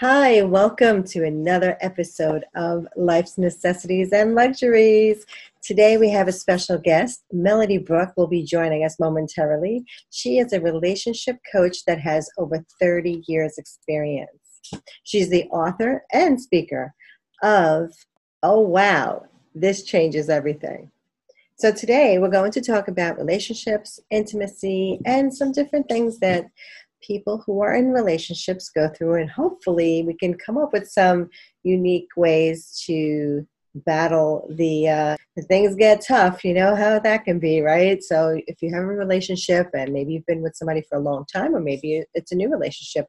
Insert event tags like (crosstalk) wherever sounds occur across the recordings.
Hi, welcome to another episode of Life's Necessities and Luxuries. Today we have a special guest. Melody Brook will be joining us momentarily. She is a relationship coach that has over 30 years' experience. She's the author and speaker of Oh Wow, This Changes Everything. So today we're going to talk about relationships, intimacy, and some different things that people who are in relationships go through, and hopefully we can come up with some unique ways to battle the uh, things get tough you know how that can be right? So if you have a relationship and maybe you've been with somebody for a long time or maybe it's a new relationship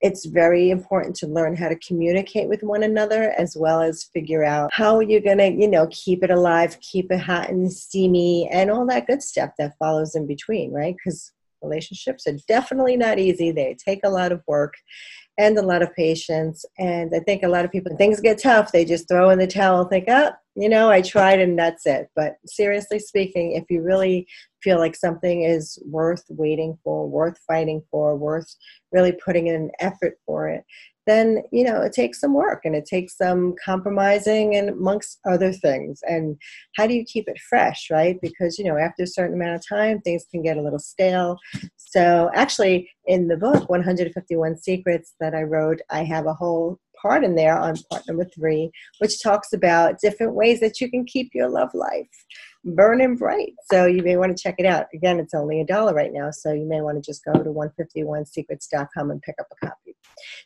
it's very important to learn how to communicate with one another as well as figure out how you're going to you know keep it alive keep it hot and steamy and all that good stuff that follows in between right? Because relationships are definitely not easy. They take a lot of work and a lot of patience. And I think a lot of people, things get tough, they just throw in the towel, think, oh, you know, I tried and that's it. But seriously speaking, if you really feel like something is worth waiting for, worth fighting for, worth really putting in an effort for it, then you know it takes some work and it takes some compromising and amongst other things. And how do you keep it fresh right? Because you know after a certain amount of time things can get a little stale. So actually in the book 151 secrets that i wrote i have a whole part in there on part number three which talks about different ways that you can keep your love life burning bright. So you may want to check it out. Again, it's only a dollar right now, so you may want to just go to 151secrets.com and pick up a copy.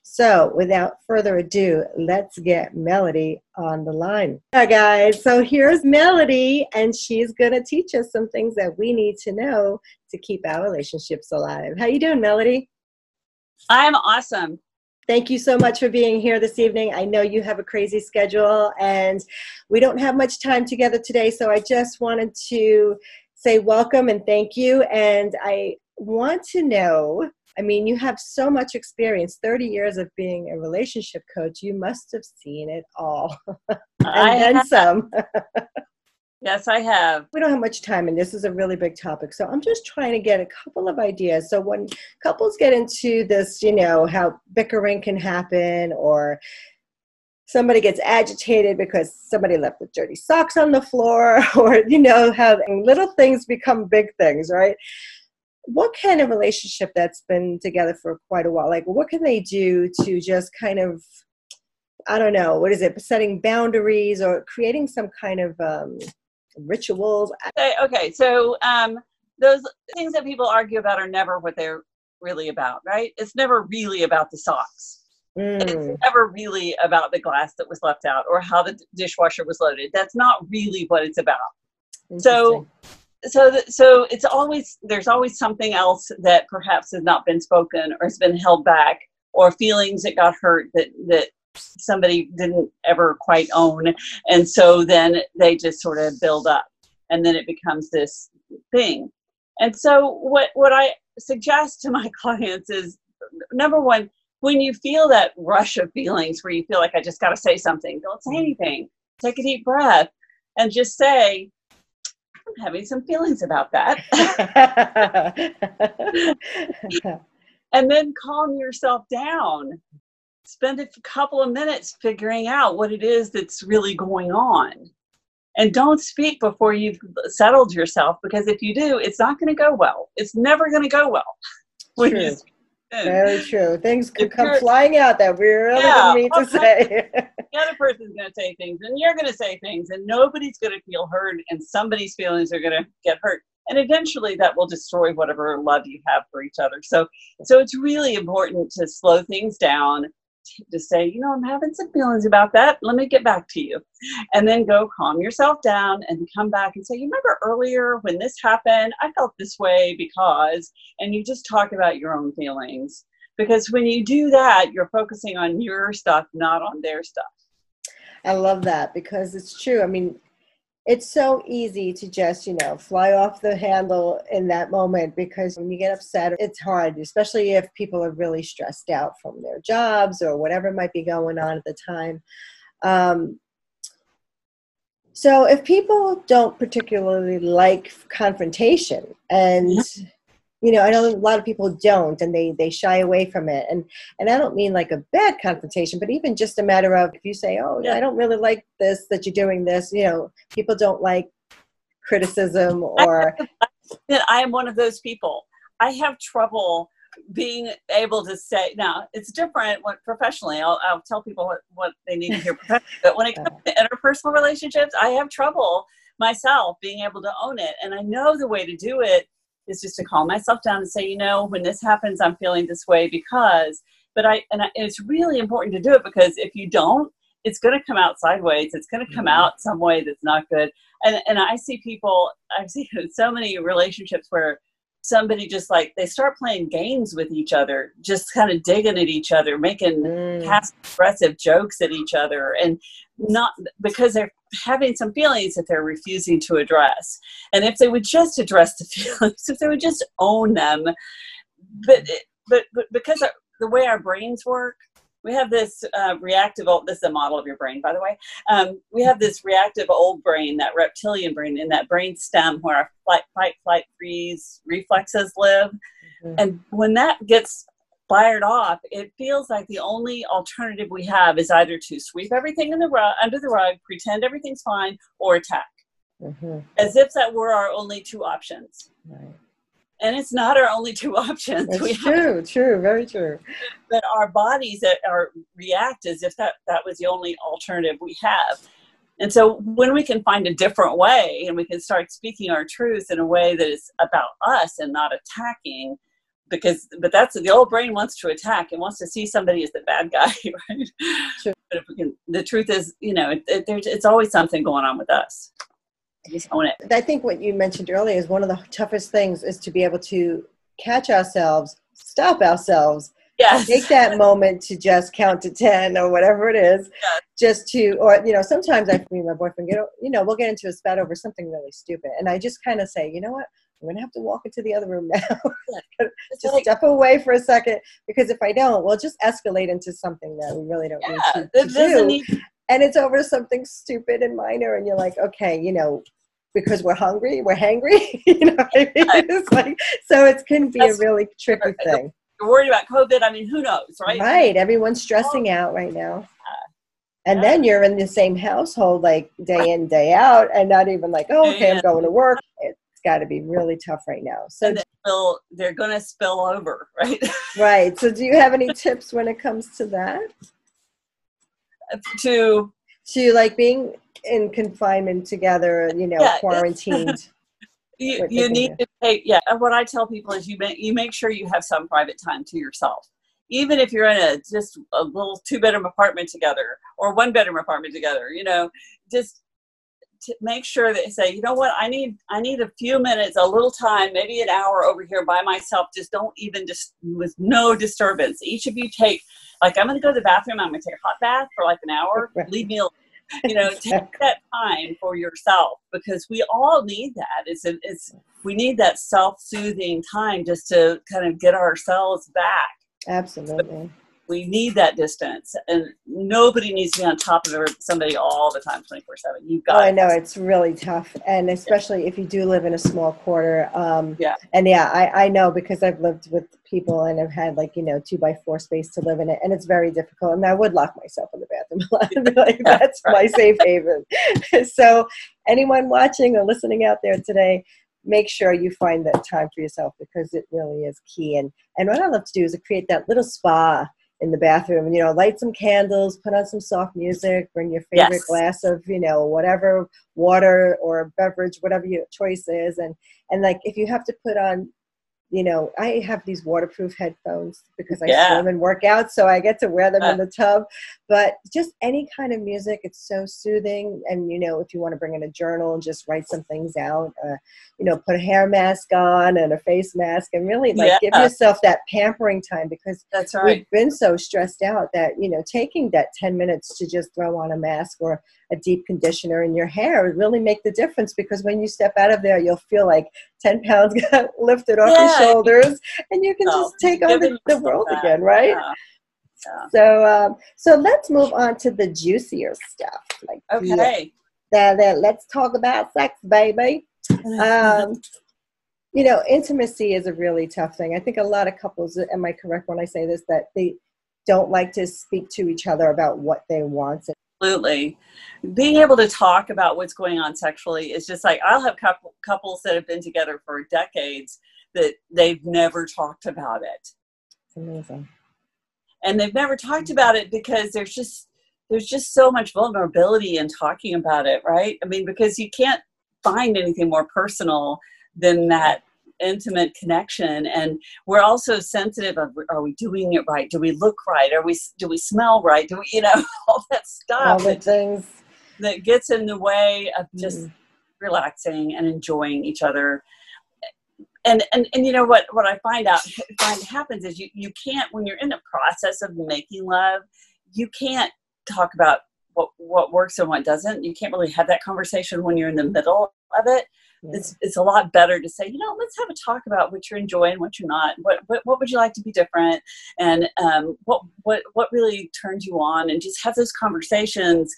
So without further ado, let's get Melody on the line. Hi guys, so here's Melody, and she's gonna teach us some things that we need to know to keep our relationships alive. How you doing, Melody? I'm awesome. Thank you so much for being here this evening. I know you have a crazy schedule and we don't have much time together today, so I just wanted to say welcome and thank you. And I want to know I mean, you have so much experience 30 years of being a relationship coach. You must have seen it all (laughs) and then some. (laughs) Yes, I have. We don't have much time, and this is a really big topic. So I'm just trying to get a couple of ideas. So when couples get into this, you know, how bickering can happen, or somebody gets agitated because somebody left with dirty socks on the floor, (laughs) or, you know, how little things become big things, right? What kind of relationship that's been together for quite a while? Like, what can they do to just kind of I don't know, what is it, setting boundaries or creating some kind of um, rituals. Okay, so um, those things that people argue about are never what they're really about, right? It's never really about the socks. Mm. It's never really about the glass that was left out or how the dishwasher was loaded. That's not really what it's about. So, so, th- so it's always there's always something else that perhaps has not been spoken or has been held back or feelings that got hurt that that somebody didn't ever quite own. And so then they just sort of build up and then it becomes this thing. And so what what i suggest to my (laughs) clients is number one when you feel that rush of feelings where you feel like i just got to say something don't say mm-hmm. anything. Take a deep breath and just say i'm having some feelings about that. (laughs) (laughs) And then calm yourself down spend a couple of minutes figuring out what it is that's really going on. And don't speak before you've settled yourself because if you do, it's not going to go well. It's never going to go well. True. Very true. Things could come flying out that we really yeah, didn't mean to say. (laughs) the other person's going to say things, and you're going to say things, and nobody's going to feel heard, and somebody's feelings are going to get hurt and eventually that will destroy whatever love you have for each other so so it's really important to slow things down to say, you know, I'm having some feelings about that. Let me get back to you. And then go calm yourself down and come back and say, you remember earlier when this happened, I felt this way because, and you just talk about your own feelings. Because when you do that, you're focusing on your stuff, not on their stuff. I love that because it's true. I mean, it's so easy to just you know fly off the handle in that moment because when you get upset it's hard especially if people are really stressed out from their jobs or whatever might be going on at the time. Um, so if people don't particularly like confrontation and you know i know a lot of people don't and they they shy away from it. And and i don't mean like a bad confrontation but even just a matter of if you say oh yeah. i don't really like this that you're doing this you know people don't like criticism (laughs) or i am one of those people. I have trouble being able to say now it's different when professionally I'll, I'll tell people what, what they need to hear (laughs) but when it comes to interpersonal relationships i have trouble myself being able to own it and i know the way to do it is just to calm myself down and say, you know, when this happens, I'm feeling this way because, but I, and, I, and it's really important to do it because if you don't, it's going to come out sideways. It's going to come mm-hmm. out some way that's not good. And, and I see people, I've seen (laughs) so many relationships where somebody just like they start playing games with each other, just kind of digging at each other, making mm. passive aggressive jokes at each other, and not because they're having some feelings that they're refusing to address. And if they would just address the (laughs) feelings, if they would just own them, but but, but because the way our brains work, we have this uh, reactive old this is a model of your brain by the way um, we have this reactive old brain that reptilian brain in that brain stem where our flight fight flight freeze reflexes live mm-hmm. and when that gets fired off, it feels like the only alternative we have is either to sweep everything in the rug, under the rug, pretend everything's fine, or attack. Mm-hmm. As if that were our only two options. Right. And it's not our only two (laughs) options. It's we true, have, true, very true. But our bodies that are react as if that, that was the only alternative we have. And so when we can find a different way and we can start speaking our truth in a way that is about us and not attacking, because but that's the old brain wants to attack and wants to see somebody as the bad guy (laughs) right sure. but if we can the truth is you know it, it, it's always something going on with us just own it i think what you mentioned earlier is one of the toughest things is to be able to catch ourselves stop ourselves yes. take that (laughs) moment to just count to 10 or whatever it is yes. just to or you know sometimes i mean my boyfriend get you know we'll get into a spat over something really stupid and i just kind of say you know what I'm going to have to walk into the other room now. (laughs) just step away for a second because if I don't, we'll just escalate into something that we really don't yeah, need to, to do. Need- and it's over something stupid and minor, and you're like, okay, you know, because we're hungry, we're hangry. (laughs) you know, I mean? (laughs) it's like so it can be That's a really tricky thing. You're worried about COVID. I mean, who knows, right? Right. Everyone's stressing oh. out right now. And yeah. then you're in the same household like day in, day out, and not even like, oh, okay, I'm going to work got to be really tough right now. So they spill, they're going to spill over, (laughs) right? right. So do you have any tips when it comes to that? To to like being in confinement together, you know, yeah, quarantined. (laughs) you, you need to take yeah. What I tell people is you make you make sure you have some private time to yourself. Even if you're in a just a little two bedroom apartment together or one bedroom apartment together, you know, just to make sure that say, you know what, I need I need a few minutes, a little time, maybe an hour over here by myself. Just don't even just with no disturbance. Each of you take like I'm going to go to the bathroom. I'm going to take a hot bath for like an hour. (laughs) Leave me. alone. You know, take that time for yourself because we all need that. It's a, it's we need that self soothing time just to kind of get ourselves back. Absolutely we need that distance and nobody needs to be on top of somebody all the time 24 7 you got oh, i know it's really tough and especially yeah. if you do live in a small quarter um, yeah and yeah I, I know because i've lived with people and i've had like you know two by four space to live in it and it's very difficult and i would lock myself in the bathroom a lot (laughs) like yeah, (laughs) that's right. my safe haven (laughs) so anyone watching or listening out there today make sure you find that time for yourself because it really is key and and what i love to do is to create that little spa in the bathroom you know light some candles put on some soft music bring your favorite yes. glass of you know whatever water or beverage whatever your choice is and and like if you have to put on you know, I have these waterproof headphones because I yeah. swim and work out, so I get to wear them uh, in the tub. But just any kind of music, it's so soothing. And you know, if you want to bring in a journal and just write some things out, uh, you know, put a hair mask on and a face mask, and really like yeah. give yourself that pampering time because that's right. We've been so stressed out that you know, taking that ten minutes to just throw on a mask or a deep conditioner in your hair would really make the difference because when you step out of there, you'll feel like 10 pounds (laughs) got lifted off yeah, your shoulders and you can oh, just take on the, the world that. again, right? Yeah. Yeah. So, um, so let's move on to the juicier stuff. Like, okay, the, the, let's talk about sex, baby. Um, you know, intimacy is a really tough thing. I think a lot of couples, am I correct when I say this, that they don't like to speak to each other about what they want? Absolutely. Being able to talk about what's going on sexually is just like I'll have couple, couples that have been together for decades that they've never talked about it. It's amazing. And they've never talked about it because there's just there's just so much vulnerability in talking about it, right? I mean, because you can't find anything more personal than that intimate connection and we're also sensitive of are we doing it right? Do we look right? Are we do we smell right? Do we you know (laughs) all that stuff all the things. that gets in the way of just mm. relaxing and enjoying each other. And, and and you know what what i find out (laughs) find happens is you you can't when you're in the process of making love you can't talk about what what works and what doesn't. You can't really have that conversation when you're in the middle of it it's it's a lot better to say, you know, let's have a talk about what you're enjoying, what you're not, what what, what would you like to be different, and um, what what what really turns you on, and just have those conversations.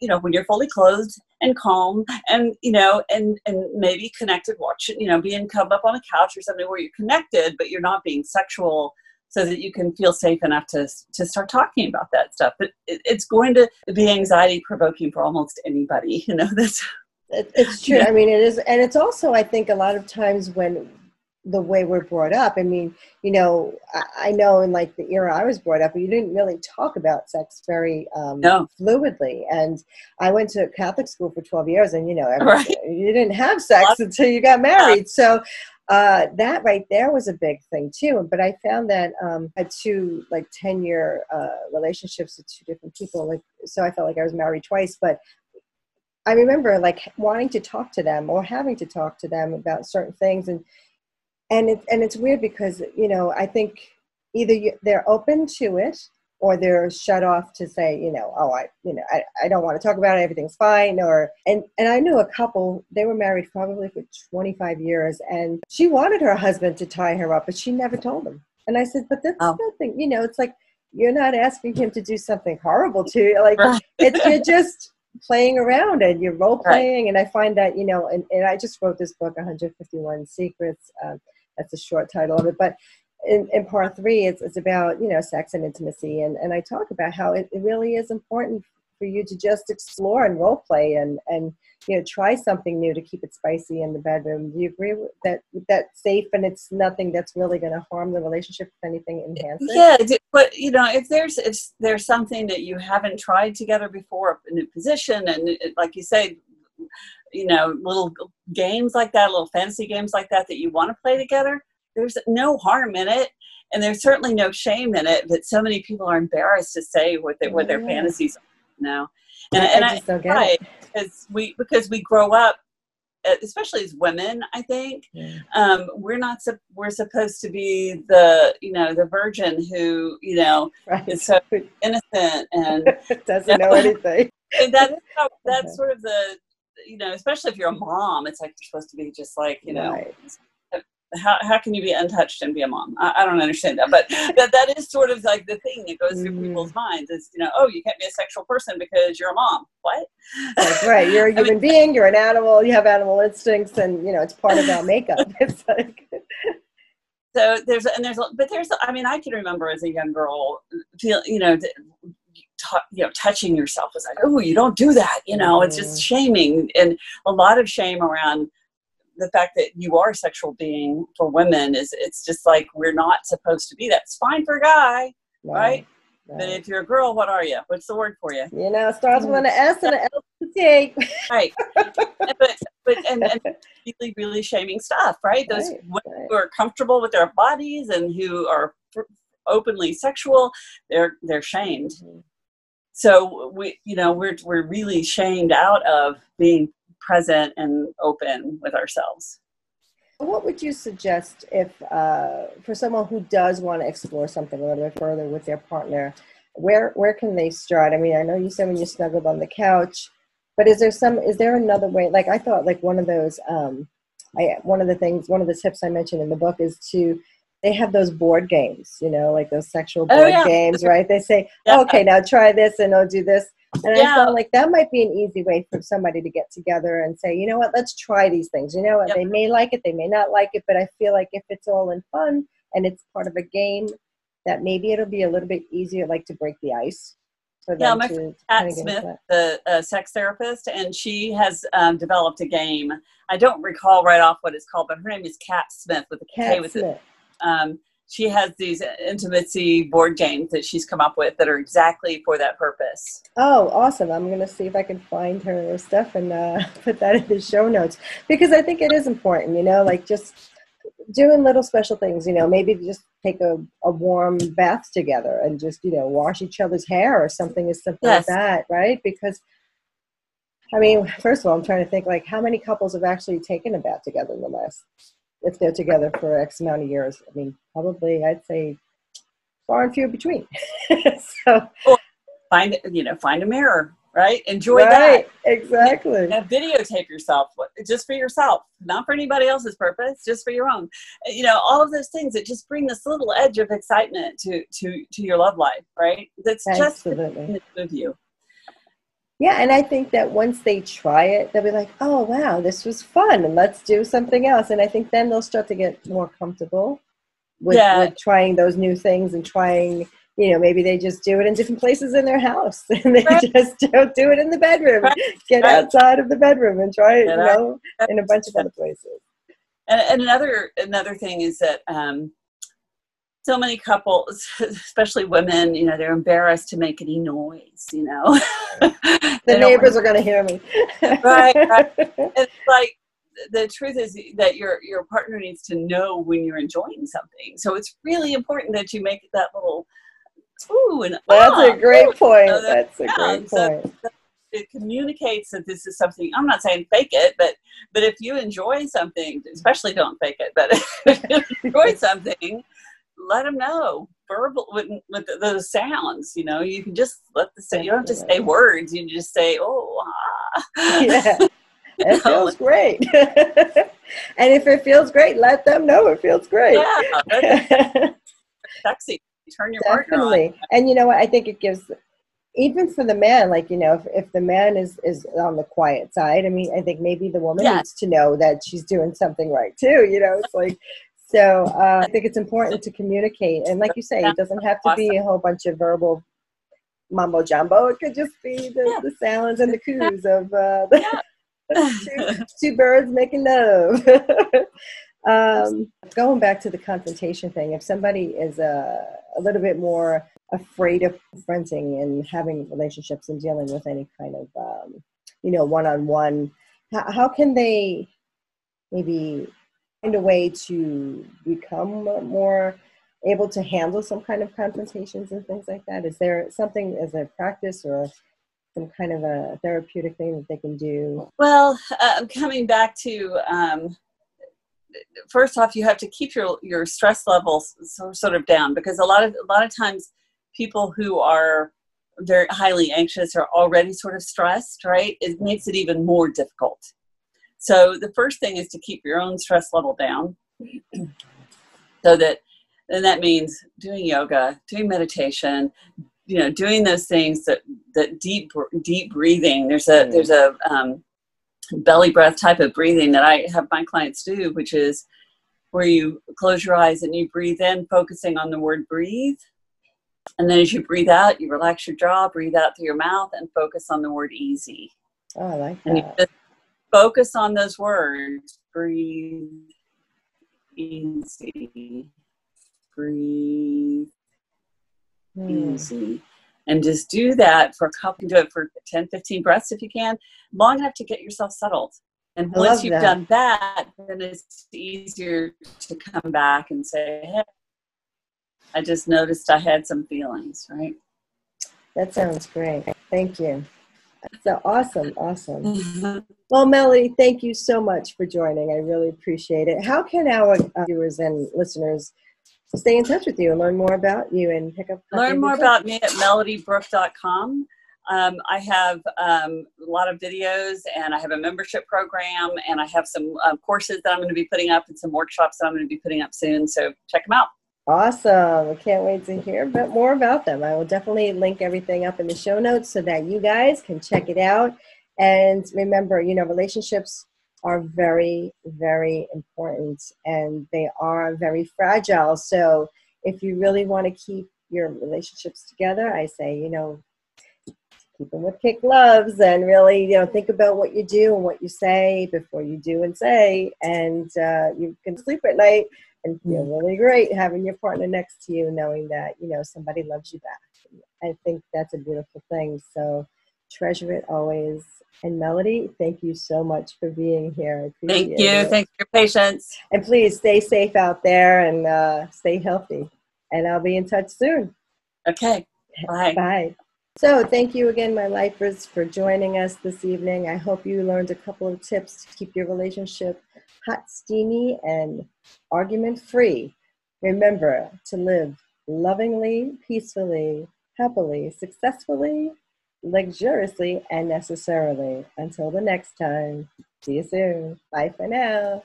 You know, when you're fully clothed and calm, and you know, and and maybe connected, watching, you know, being come up on a couch or something where you're connected, but you're not being sexual so that you can feel safe enough to to start talking about that stuff. But it, it's going to be anxiety provoking for almost anybody. (laughs) You know, that's it's true. I mean, it is, and it's also, I think, a lot of times when the way we're brought up. I mean, you know, I, I know in like the era I was brought up, you didn't really talk about sex very um, no. fluidly. And I went to Catholic school for 12 years, and you know, right. (laughs) you didn't have sex until you got married. So uh, that right there was a big thing too. But I found that um, I had two like 10 year uh, relationships with two different people. Like, so I felt like I was married twice, but I remember like wanting to talk to them or having to talk to them about certain things, and and it's and it's weird because you know I think either you, they're open to it or they're shut off to say you know oh I you know I, I don't want to talk about it everything's fine or and and I knew a couple they were married probably for 25 years and she wanted her husband to tie her up but she never told him. And I said but that's oh. nothing you know it's like you're not asking him to do something horrible to you like it's you're just playing around and you're role playing. Right. And I find that, you know, and, and I just wrote this book, 151 Secrets. Um, that's a short title of it. But in, in part three, it's, it's about, you know, sex and intimacy. And, and I talk about how it, it really is important for you to just explore and role play and, and, you know, try something new to keep it spicy in the bedroom. Do you agree with that? That's safe and it's nothing that's really going to harm the relationship. If anything, enhance it. Yeah, but you know, if there's if there's something that you haven't tried together before, a new position, and it, like you say, you know, little games like that, little fantasy games like that that you want to play together. There's no harm in it, and there's certainly no shame in it. But so many people are embarrassed to say what they, what their fantasies are now. And, and I, right, because we because we grow up especially as women i think yeah. um, we're not we're supposed to be the you know the virgin who you know right. is so innocent and (laughs) doesn't you know, know (laughs) anything and that is how, that's okay. sort of the you know especially if you're a mom it's like you're supposed to be just like you know right how, how can you be untouched and be a mom? I, I don't understand that, but (laughs) that, that is sort of like the thing that goes through mm. people's minds is, you know, oh, you can't be a sexual person because you're a mom. What? That's right. You're a (laughs) human I mean, being, you're an animal, you have animal instincts, and, you know, it's part of our (laughs) makeup. It's like, so there's, and there's, but there's, I mean, I can remember as a young girl, feel, you know, t- you know, touching yourself was like, oh, you don't do that. You know, it's just mm. shaming and a lot of shame around the fact that you are a sexual being for women is it's just like we're not supposed to be that. It's fine for a guy, right? right? right. But if you're a girl, what are you? What's the word for you? You know, it starts with an S and an L T. Right. but but and, and (laughs) really really shaming stuff, right? Those right, women who are comfortable with their bodies and who are openly sexual, they're they're shamed. Mm-hmm. So we, you know, we're we're really shamed out of being present and open with ourselves. What would you suggest if, uh, for someone who does want to explore something a little bit further with their partner, where where can they start? I mean, I know you said when you snuggled on the couch, but is there some? Is there another way? Like I thought, like one of those. Um, I one of the things, one of the tips I mentioned in the book is to they have those board games, you know, like those sexual oh, board oh, yeah. games, right? They say, yeah. okay, now try this and I'll do this And yeah. I felt like that might be an easy way for somebody to get together and say, you know what, let's try these things. You know what, yep. they may like it, they may not like it, but I feel like if it's all in fun and it's part of a game, that maybe it'll be a little bit easier, like to break the ice. For yeah, my friend Kat Smith, the uh, sex therapist, and she has um, developed a game. I don't recall right off what it's called, but her name is Kat Smith with a K with Smith. it. Um, she has these intimacy board games that she's come up with that are exactly for that purpose. Oh, awesome. I'm going to see if I can find her stuff and uh, (laughs) put that in the show notes because I think it is important, you know, like just doing little special things, you know, maybe just take a, a warm bath together and just, you know, wash each other's hair or something as simple yes. as that, right? Because I mean, first of all, I'm trying to think like how many couples have actually taken a bath together in the last if they're together for X amount of years. I mean, probably I'd say far and few between. (laughs) so or find you know find a mirror, right? Enjoy right, that. Exactly. And videotape yourself just for yourself, not for anybody else's purpose, just for your own. You know, all of those things that just bring this little edge of excitement to to to your love life, right? That's Absolutely. just with you. Yeah, and I think that once they try it, they'll be like, "Oh, wow, this was fun, and let's do something else." And I think then they'll start to get more comfortable with, yeah. with trying those new things and trying. You know, maybe they just do it in different places in their house, (laughs) and they right. just don't do it in the bedroom. Right. Get right. outside of the bedroom and try it. You know, in a bunch of other places. And, and another another thing is that um, so many couples, (laughs) especially women, you know, they're embarrassed to make any noise, you know. (laughs) the neighbors are going to hear me. right, right. (laughs) It's like the truth is that your your partner needs to know when you're enjoying something. So it's really important that you make that little ooh and That's ah, a great ooh, point. Know, That's a great point. So, it communicates that this is something i'm not saying fake it but but if you enjoy something especially don't fake it but if you enjoy something let them know. Verbal with, with those sounds you know you can just let the say you don't have to say words you just say oh ah. yeah. (laughs) It feels great. (laughs) And if it feels great let them know it feels great. Yeah (laughs) sexy. Turn your Definitely. on. And you know what? I think it gives even for the man like you know if, if the man is is on the quiet side i mean i think maybe the woman needs to know that she's doing something right too you know? It's like so uh, I think it's important to communicate. And like you say, it doesn't have to be a whole bunch of verbal mumbo jumbo. It could just be the, yeah. the sounds and the coos of uh, the (laughs) two, two, birds making love. (laughs) um, going back to the confrontation thing, if somebody is uh, a little bit more afraid of confronting and having relationships and dealing with any kind of, um, you know, one-on-one, how, how can they maybe find a way to become more able to handle some kind of confrontations and things like that? Is there something as a practice or some kind of a therapeutic thing that they can do? Well, uh, coming back to um, first off, you have to keep your your stress levels sort of down because a lot of a lot of times people who are very highly anxious are already sort of stressed, right? It makes it even more difficult. So the first thing is to keep your own stress level down. (clears throat) so that and that means doing yoga, doing meditation, you know, doing those things that that deep deep breathing. There's a there's a um, belly breath type of breathing that I have my clients do, which is where you close your eyes and you breathe in, focusing on the word breathe. And then as you breathe out, you relax your jaw, breathe out through your mouth, and focus on the word easy. Oh, I like that. And you just focus on those words. Breathe easy. Breathe mm. easy. And just do that for a couple, do it for 10, 15 breaths if you can, long enough to get yourself settled. And once you've that. done that, then it's easier to come back and say, hey, I just noticed I had some feelings, right? That sounds great. Thank you. So awesome, awesome. Mm-hmm. Well, Melody, thank you so much for joining. I really appreciate it. How can our uh, viewers and listeners stay in touch with you and learn more about you and pick up? Learn more about me at melodybrook.com. Um, I have um, a lot of videos and I have a membership program and I have some uh, courses that I'm going to be putting up and some workshops that I'm going to be putting up soon. So check them out. Awesome. Can't wait to hear a bit more about them. I will definitely link everything up in the show notes so that you guys can check it out. And remember, you know, relationships are very, very important and they are very fragile. So if you really want to keep your relationships together, I say, you know, keep them with kick gloves and really, you know, think about what you do and what you say before you do and say. And uh, you can sleep at night and feel really great having your partner next to you, knowing that, you know, somebody loves you back. I think that's a beautiful thing. So treasure it always. And Melody, thank you so much for being here. Thank you. It. Thanks for your patience. And please stay safe out there and uh, stay healthy. And I'll be in touch soon. Okay. Bye. Bye. So, thank you again, my lifers, for joining us this evening. I hope you learned a couple of tips to keep your relationship hot, steamy, and argument free. Remember to live lovingly, peacefully, happily, successfully, luxuriously, and necessarily. Until the next time, see you soon. Bye for now.